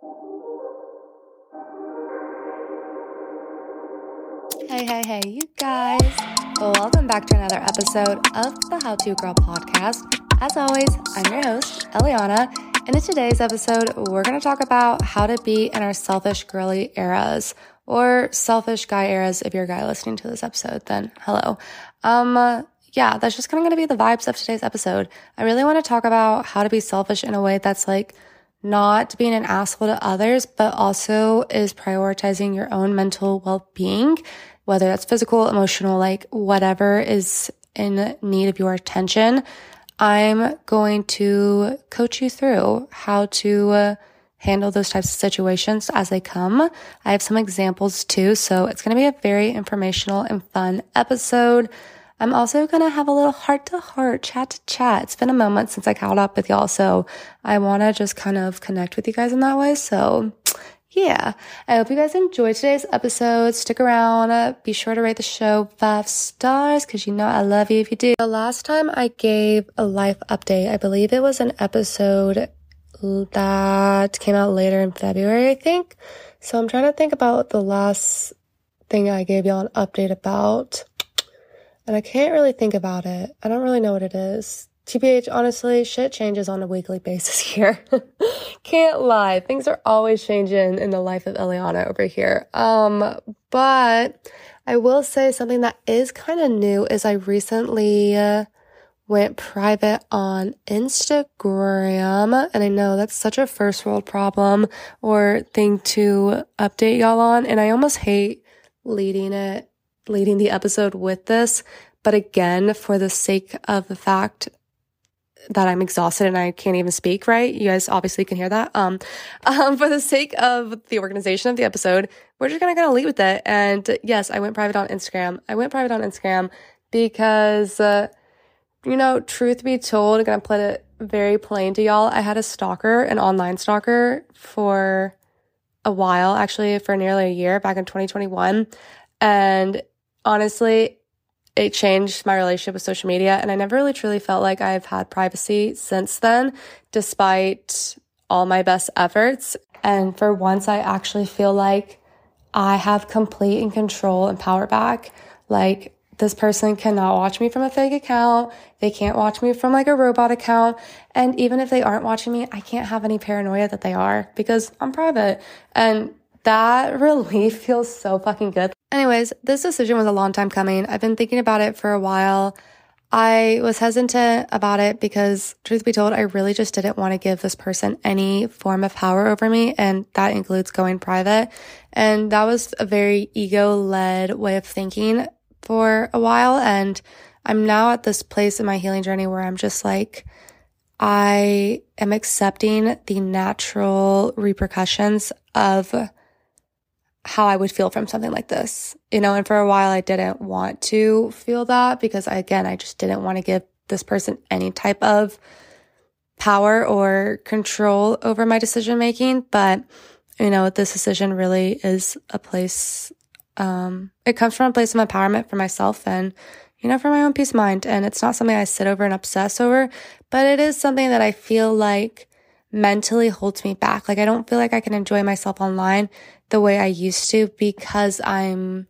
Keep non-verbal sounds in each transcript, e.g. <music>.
Hey, hey, hey, you guys. Welcome back to another episode of the How To Girl podcast. As always, I'm your host, Elliana, and in today's episode, we're going to talk about how to be in our selfish girly eras or selfish guy eras. If you're a guy listening to this episode, then hello. Um, yeah, that's just kind of going to be the vibes of today's episode. I really want to talk about how to be selfish in a way that's like not being an asshole to others, but also is prioritizing your own mental well being, whether that's physical, emotional, like whatever is in need of your attention. I'm going to coach you through how to uh, handle those types of situations as they come. I have some examples too. So it's going to be a very informational and fun episode. I'm also going to have a little heart to heart, chat to chat. It's been a moment since I caught up with y'all. So I want to just kind of connect with you guys in that way. So yeah, I hope you guys enjoyed today's episode. Stick around. Be sure to rate the show five stars because you know I love you if you do. The last time I gave a life update, I believe it was an episode that came out later in February, I think. So I'm trying to think about the last thing I gave y'all an update about and I can't really think about it. I don't really know what it is. TBH, honestly, shit changes on a weekly <laughs> basis here. <laughs> can't lie. Things are always changing in the life of Elliana over here. Um, but I will say something that is kind of new is I recently uh, went private on Instagram. And I know that's such a first world problem or thing to update y'all on. And I almost hate leading it leading the episode with this. But again, for the sake of the fact that I'm exhausted and I can't even speak, right? You guys obviously can hear that. Um, <laughs> um, for the sake of the organization of the episode, we're just gonna kind of lead with it. And yes, I went private on Instagram. I went private on Instagram because, uh, you know, truth be told, I'm gonna put it very plain to y'all. I had a stalker, an online stalker for a while, actually for nearly a year back in 2021. And honestly, it changed my relationship with social media. And I never really truly felt like I've had privacy since then, despite all my best efforts. And for once, I actually feel like I have complete and control and power back. Like, this person cannot watch me from a fake account. They can't watch me from like a robot account. And even if they aren't watching me, I can't have any paranoia that they are because I'm private. And that <laughs> relief feels so fucking good. Anyways, this decision was a long time coming. I've been thinking about it for a while. I was hesitant about it because, truth be told, I really just didn't want to give this person any form of power over me, and that includes going private. And that was a very ego led way of thinking for a while. And I'm now at this place in my healing journey where I'm just like, I am accepting the natural repercussions of how I would feel from something like this, you know, and for a while I didn't want to feel that because I, again, I just didn't want to give this person any type of power or control over my decision making. But, you know, this decision really is a place, um, it comes from a place of empowerment for myself and, you know, for my own peace of mind. And it's not something I sit over and obsess over, but it is something that I feel like mentally holds me back. Like I don't feel like I can enjoy myself online the way I used to because I'm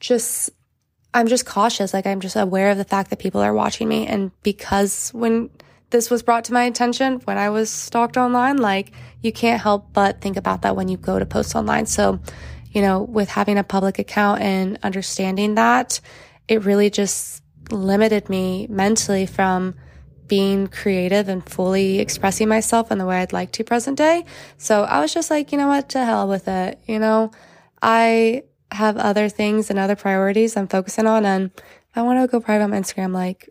just I'm just cautious. Like I'm just aware of the fact that people are watching me and because when this was brought to my attention when I was stalked online, like you can't help but think about that when you go to post online. So, you know, with having a public account and understanding that, it really just limited me mentally from being creative and fully expressing myself in the way I'd like to present day. So I was just like, you know what, to hell with it. You know, I have other things and other priorities I'm focusing on. And I want to go private on Instagram, like,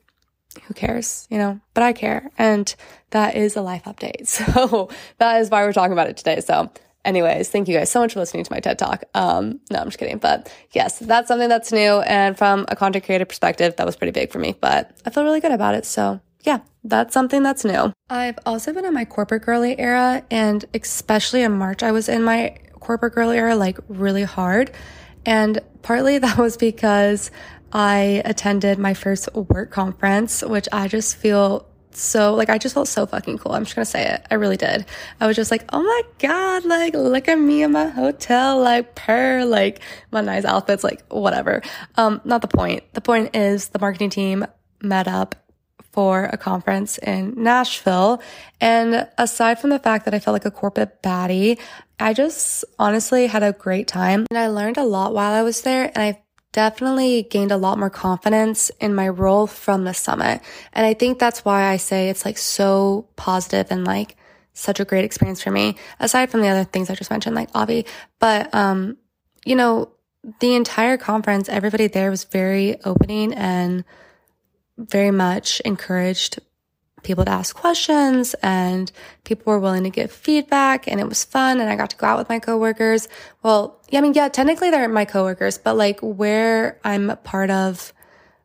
who cares, you know, but I care. And that is a life update. <laughs> So that is why we're talking about it today. So anyways, thank you guys so much for listening to my TED talk. Um, no, I'm just kidding. But yes, that's something that's new. And from a content creator perspective, that was pretty big for me, but I feel really good about it. So yeah, that's something that's new. I've also been in my corporate girly era, and especially in March, I was in my corporate girly era like really hard. And partly <laughs> that was because I attended my first work conference, which I just feel so like I just felt so fucking cool. I'm just gonna say it. I really did. I was just like, oh my god, like look at me in my hotel, like per like my nice outfits, like whatever. Um, not the point. The point is the marketing team met up for a conference in Nashville. And aside from the fact that I felt like a corporate baddie, I just honestly had a great time and I learned a lot while I was there. And I definitely gained a lot more confidence in my role from the summit. And I think that's why I say it's like so positive and like such a great experience for me, aside from the other things I just mentioned, like Avi. But, um, you know, the entire conference, everybody there was very opening and very much encouraged people to ask questions and people were willing to give feedback and it was fun and I got to go out with my coworkers. Well, yeah, I mean, yeah, technically they're my coworkers, but like where I'm part of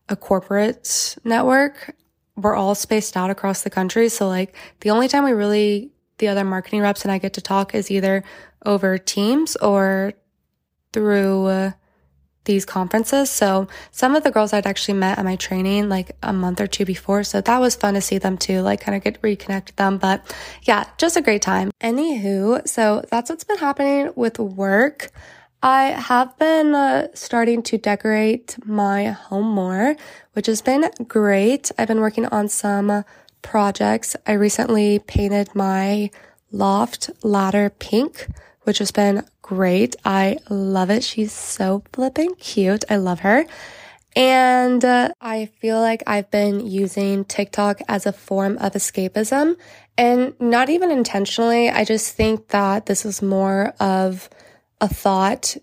a corporate network, we're all spaced out across the country. So like the only time we really, the other marketing reps and I get to talk is either over Teams or through uh, these conferences. So some of the girls I'd actually met at my training like a month or two before. So that was fun to see them too, like kind of get reconnect them. But yeah, just a great time. Anywho, so that's what's been happening with work. I have been uh, starting to decorate my home more, which has been great. I've been working on some projects. I recently painted my loft ladder pink, which has been great. I love it. She's so flipping cute. I love her. And uh, I feel like I've been using TikTok as a form of escapism and not even intentionally. I just think that this is more of a thought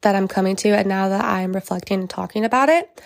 that I'm coming to. And now that I'm reflecting and talking about it.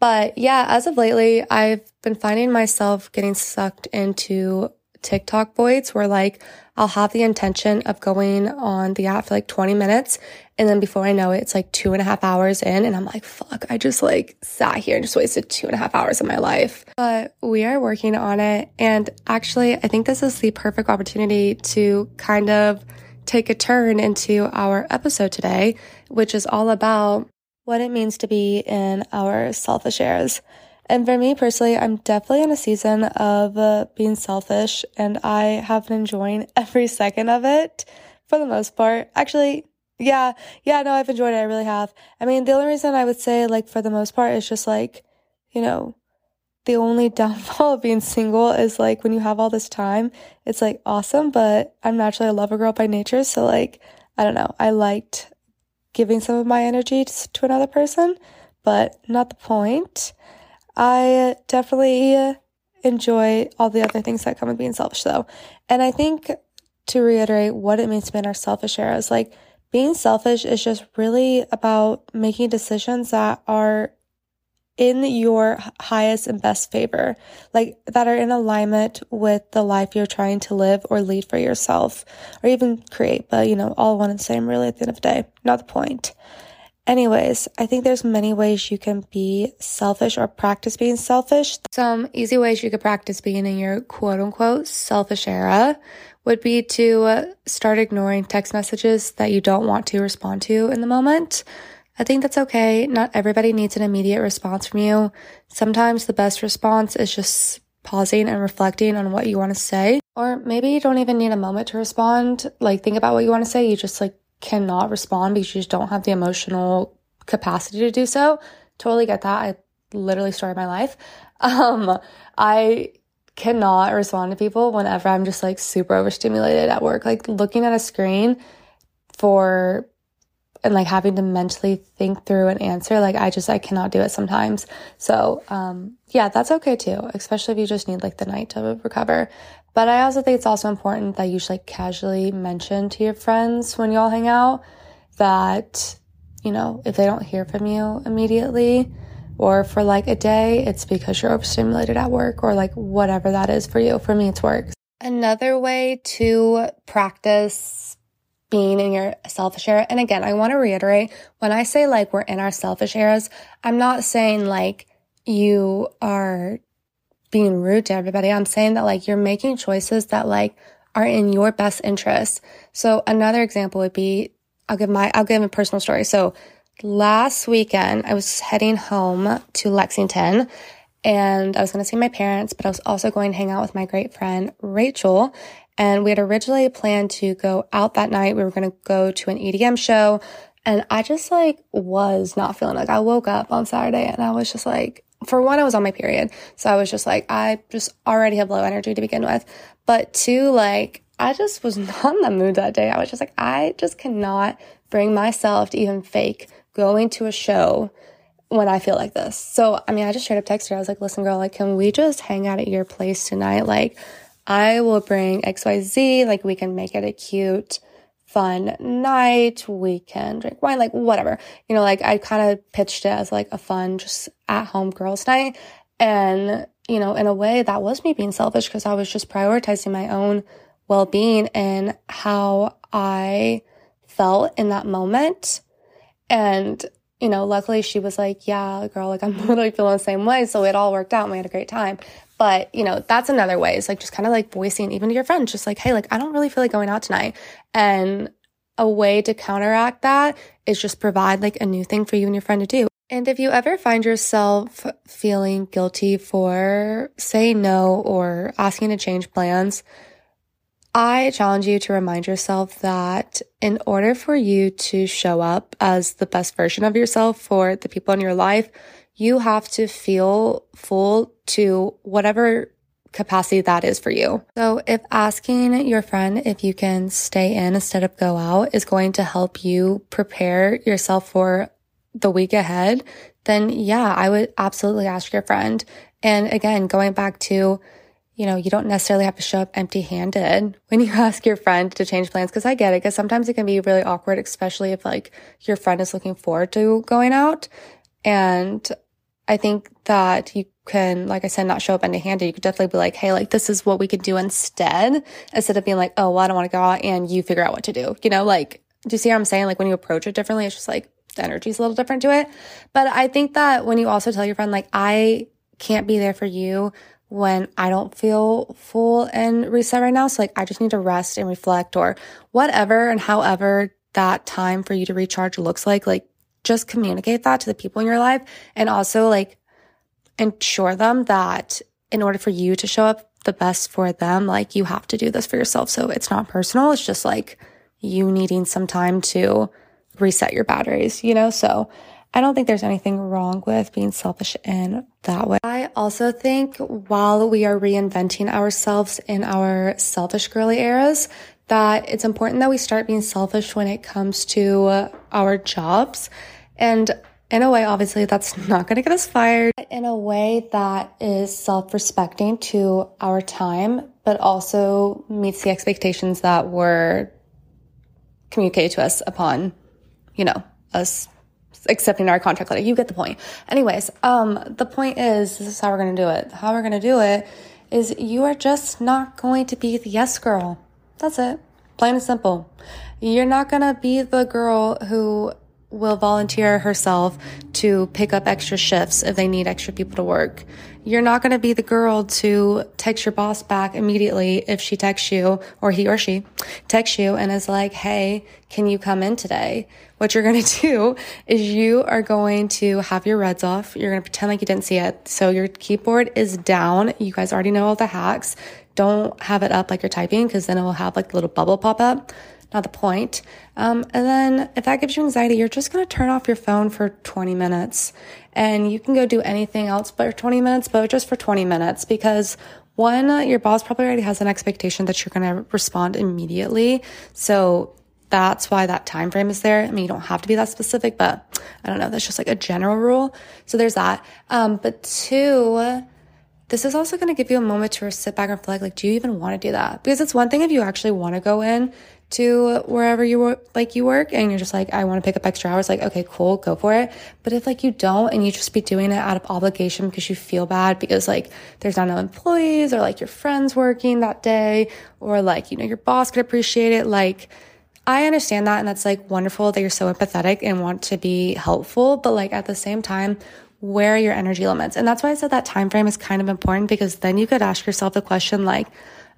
But yeah, as of lately, I've been finding myself getting sucked into TikTok voids where like I'll have the intention of going on the app for like 20 minutes. And then before I know it, it's like two and a half hours in. And I'm like, fuck, I just like sat here and just wasted two and a half hours of my life. But we are working on it. And actually, I think this is the perfect opportunity to kind of take a turn into our episode today, which is all about what it means to be in our selfish eras. And for me personally, I'm definitely in a season of uh, being selfish and I have been enjoying <laughs> every second of it for the most part. Actually, yeah, yeah, no, I've enjoyed it. I really have. I mean, the only reason I would say like for the most part is just like, you know, the only <laughs> downfall of being single is like when you have all this time, it's like awesome, but I'm naturally a lover girl by nature. So like, I don't know. I liked giving some of my energy to, to another person, but not the point. I definitely enjoy all the other things that come with being selfish though. And I think to reiterate what it means to be in our selfish era is like being selfish is just really about making decisions that are in your highest and best favor, like that are in alignment with the life you're trying to live or lead for yourself or even create, but you know, all one and same really at the end of the day, not the point. Anyways, I think there's many ways you can be selfish or practice being selfish. Some easy ways you could practice being in your quote unquote selfish era would be to uh, start ignoring text messages that you don't want to respond to in the moment. I think that's okay. Not everybody needs an immediate response from you. Sometimes the best response is just pausing and reflecting on what you want to say. Or maybe you don't even need a moment to respond. Like think about what you want to say. You just like cannot respond because you just don't have the emotional capacity to do so. Totally get that. I literally started my life. <laughs> Um, I cannot respond to people whenever I'm just like super overstimulated at work. Like looking at a screen for and like having to mentally think through an answer, like I just I cannot do it sometimes. So um yeah, that's okay too, especially if you just need like the night to recover. But I also think it's also important that you should like casually mention to your friends when y'all hang out that, you know, if they don't hear from you immediately or for like a day, it's because you're overstimulated at work or like whatever that is for you. For me, it's work. Another way to practice being in your selfish era. And again, I want to reiterate when I say like we're in our selfish eras, I'm not saying like you are being rude to everybody. I'm saying that like you're making choices that like are in your best interest. So another example would be I'll give my I'll give a personal story. So last weekend I was heading home to Lexington and I was going to see my parents, but I was also going to hang out with my great friend Rachel. And we had originally planned to go out that night. We were going to go to an EDM show. And I just like was not feeling like I woke up on Saturday and I was just like, for one, I was on my period. So I was just like, I just already have low energy to begin with. But two, like, I just was <laughs> not in the mood that day. I was just like, I just cannot bring myself to even fake going to a show when I feel like this. So, I mean, I just straight up texted her. I was like, listen, girl, like, can we just hang out at your place tonight? Like, I will bring XYZ. Like, we can make it a cute, fun night. We can drink wine, like, whatever. You know, like, I kind of pitched it as like a fun, just at home girls' night. And, you know, in a way, that was me being selfish because I was just prioritizing my own well being and how I felt in that moment. And you know, luckily she was like, yeah, girl, like I'm <laughs> literally feeling the same way. So it all worked out and we had a great time. But, you know, that's another way. It's like just kind of like voicing even to your friends, just like, hey, like I don't really feel like going out tonight. And a way to counteract that is just provide like a new thing for you and your friend to do. And if you ever find yourself feeling guilty for saying no or asking to change plans, I challenge you to remind yourself that in order for you to show up as the best version of yourself for the people in your life, you have to feel full to whatever capacity that is for you. So if asking your friend if you can stay in instead of go out is going to help you prepare yourself for the week ahead, then yeah, I would absolutely ask your friend. And again, going back to you know, you don't necessarily have to show up empty handed when you <laughs> ask your friend to change plans. Cause I get it. Cause sometimes it can be really awkward, especially if like your friend is looking forward to going out. And I think that you can, like I said, not show up empty handed. You could definitely be like, Hey, like this is what we could do instead, instead of being like, Oh, well, I don't want to go out and you figure out what to do. You know, like, do you see what I'm saying? Like when you approach it differently, it's just like the energy's a little different to it. But I think that when you also tell your friend, like, I can't be there for you when I don't feel full and reset right now. So like I just need to rest and reflect or whatever and however that time for you to recharge looks like, like just communicate that to the people in your life and also like ensure them that in order for you to show up the best for them, like you have to do this for yourself. So it's not personal. It's just like you needing some time to reset your batteries, you know? So I don't think there's anything wrong with being selfish in that way. I also think while we are reinventing ourselves in our selfish girly eras, that it's important that we start being selfish when it comes to our jobs. And in a way, obviously, that's not going to get us fired. In a way that is self respecting to our time, but also meets the expectations that were communicated to us upon, you know, us accepting our contract letter. You get the point. Anyways, um, the point is, this is how we're going to do it. How we're going to do it is you are just not going to be the yes girl. That's it. Plain and simple. You're not going to be the girl who will volunteer herself to pick up extra shifts if they need extra people to work. You're not going to be the girl to text your boss back immediately if she texts you or he or she texts you and is like, Hey, can you come in today? What you're going <laughs> to do is you are going to have your reds off. You're going to pretend like you didn't see it. So your keyboard is down. You guys already know all the hacks. Don't have it up like you're typing because then it will have like a little bubble pop up not the point. Um, and then if that gives you anxiety, you're just going to turn off your phone for 20 minutes and you can go do anything else but 20 minutes, but just for 20 minutes because one, your boss probably already has an expectation that you're going to respond immediately. So that's why that time frame is there. I mean, you don't have to be that specific, but I don't know. That's just like a general rule. So there's that. Um, but two, this is also going to give you a moment to sit back and reflect like do you even want to do that because it's one thing if you actually want to go in to wherever you work, like you work and you're just like, I want to pick up extra hours. Like, okay, cool, go for it. But if like you don't and you just be doing it out of obligation because you feel bad because like there's not enough employees or like your friends working that day or like, you know, your boss could appreciate it. Like, I understand that. And that's like wonderful that you're so empathetic and want to be helpful. But like at the same time, where are your energy limits? And that's why I said that time frame is kind of important because then you could ask yourself the question like,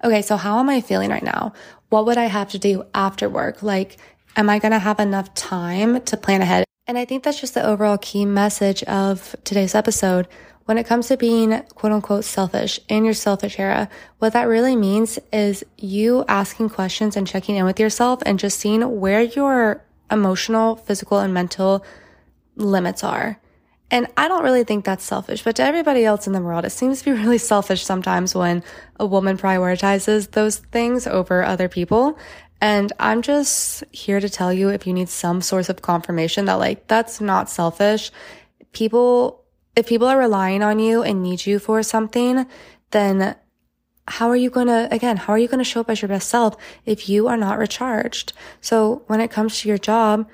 okay, so how am I feeling right now? What would I have to do after work? Like, am I going to have enough time to plan ahead? And I think that's just the overall key message of today's episode. when it comes to being quote unquote selfish in your selfish era, what that really means is you asking questions and checking in with yourself and just seeing where your emotional, physical, and mental limits are. And I don't really think that's selfish, but to everybody else in the world, it seems to be <laughs> really selfish sometimes when a woman prioritizes those things over other people. And I'm just here to tell you if you need some source of confirmation that like, that's not selfish. People, if people are relying on you and need you for something, then how are you going to, again, how are you going to show up as your best self if you are not recharged? So when it comes to your job,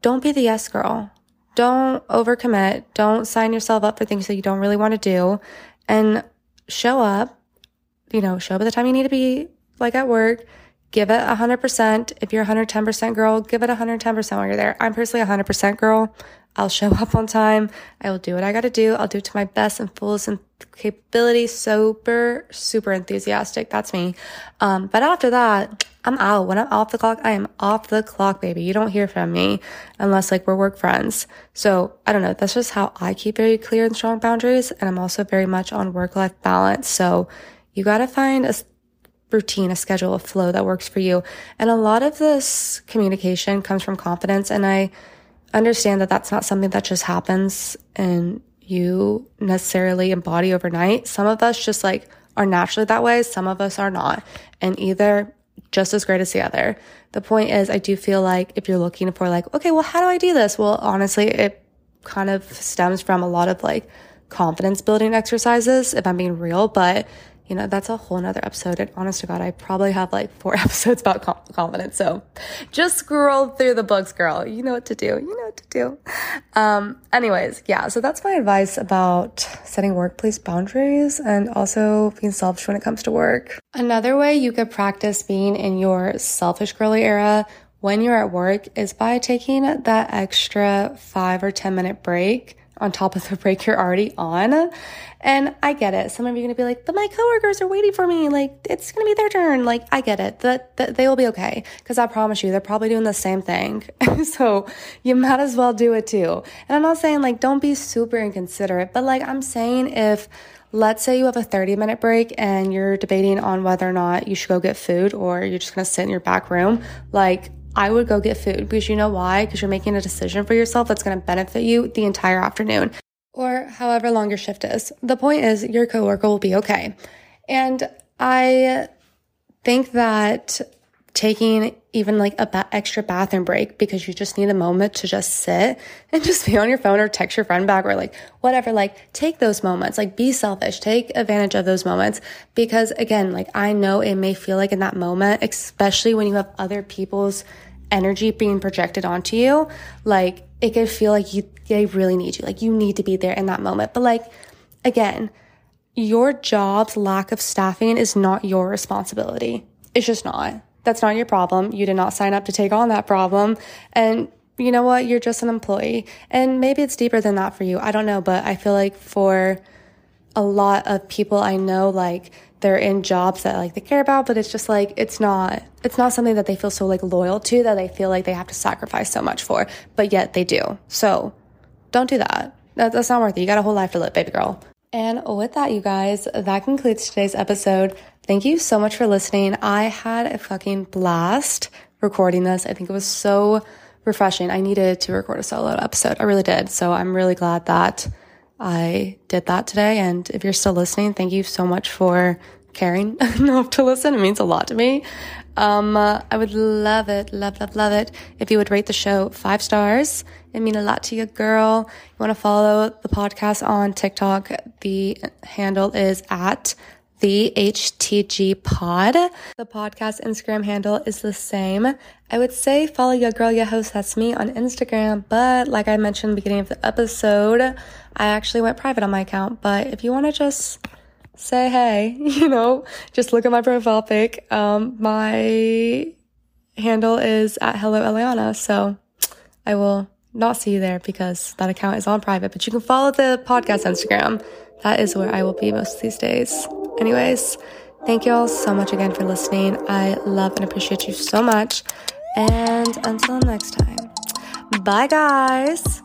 don't be the yes girl. Don't overcommit. Don't sign yourself up for things that you don't really want to do and show up, you know, show up at the time you need to be like at work. Give it 100%. If you're 110% girl, give it 110% while you're there. I'm personally 100% girl. I'll show up on time. I will do what I got to do. I'll do it to my best and fullest and capability. Super, super enthusiastic. That's me. Um, but after that, I'm out. When I'm off the clock, I am off the clock, baby. You don't hear from me unless like we're work friends. So I don't know. That's just how I keep very clear and strong boundaries. And I'm also very much on work life balance. So you got to find a routine, a schedule, a flow that works for you. And a lot of this communication comes from confidence. And I, understand that that's not something that just happens and you necessarily embody overnight. Some of us just like are naturally that way. Some of us are not. And either just as great as the other. The point is, I do feel like if you're looking for like, okay, well, how do I do this? Well, honestly, it kind of stems from a lot of like confidence building exercises, if I'm being real. But you know, that's a whole nother episode. And honest to God, I probably have like four <laughs> episodes about confidence. So just scroll through the books, girl. You know what to do. You know what to do. Um, anyways, yeah. So that's my advice about setting workplace boundaries and also being selfish when it comes to work. Another way you could practice being in your selfish girly era when you're at work is by taking that extra five or 10 minute break on top of the break you're already on. And I get it. Some of you are going to be like, but my coworkers are waiting for me. Like, it's going to be their turn. Like, I get it. That, that they will be okay. Cause I promise you, they're probably doing the same thing. <laughs> so you might as well do it too. And I'm not saying like, don't be super inconsiderate, but like, I'm saying if, let's say you have a 30 minute break and you're debating on whether or not you should go get food or you're just to sit in your back room, like, I would go get food because you know why? Because you're making a decision for yourself that's going to benefit you the entire afternoon or however long your shift is. The point is your coworker will be okay. And I think that taking even like a ba- extra bathroom break because you just need a moment to just sit and just be on your phone or text your friend back or like whatever like take those moments like be selfish take advantage of those moments because again like i know it may feel like in that moment especially when you have other people's energy being projected onto you like it could feel like you they really need you like you need to be there in that moment but like again your job's lack of staffing is not your responsibility it's just not that's not your problem. You did not sign up to take on that problem. And you know what? You're just an employee. And maybe it's deeper than that for you. I don't know. But I feel like for a lot of people I know, like they're in jobs that like they care about, but it's just like, it's not, it's not something that they feel so like loyal to that they feel like they have to sacrifice so much for, but yet they do. So don't do that. that that's not worth it. You got a whole life to live, baby girl. And with that, you guys, that concludes today's episode. Thank you so much for listening. I had a fucking blast recording this. I think it was so refreshing. I needed to record a solo episode. I really did. So I'm really glad that I did that today. And if you're still listening, thank you so much for caring <laughs> enough to listen. It means a lot to me. Um, uh, I would love it, love, love, love it if you would rate the show five stars. It mean a lot to you, girl. You want to follow the podcast on TikTok? The handle is at the HTG pod. The podcast Instagram handle is the same. I would say follow your girl, your host, that's me on Instagram. But like I mentioned in the beginning of the episode, I actually went private on my account. But if you want to just say hey, <laughs> you know, just look at my profile pic. Um, my handle is at hello Elliana. So I will not see you there because that account is on private, but you can follow the podcast Instagram. That is where I will be most of these days. Anyways, thank you all so much again for listening. I love and appreciate you so much. And until next time, bye guys.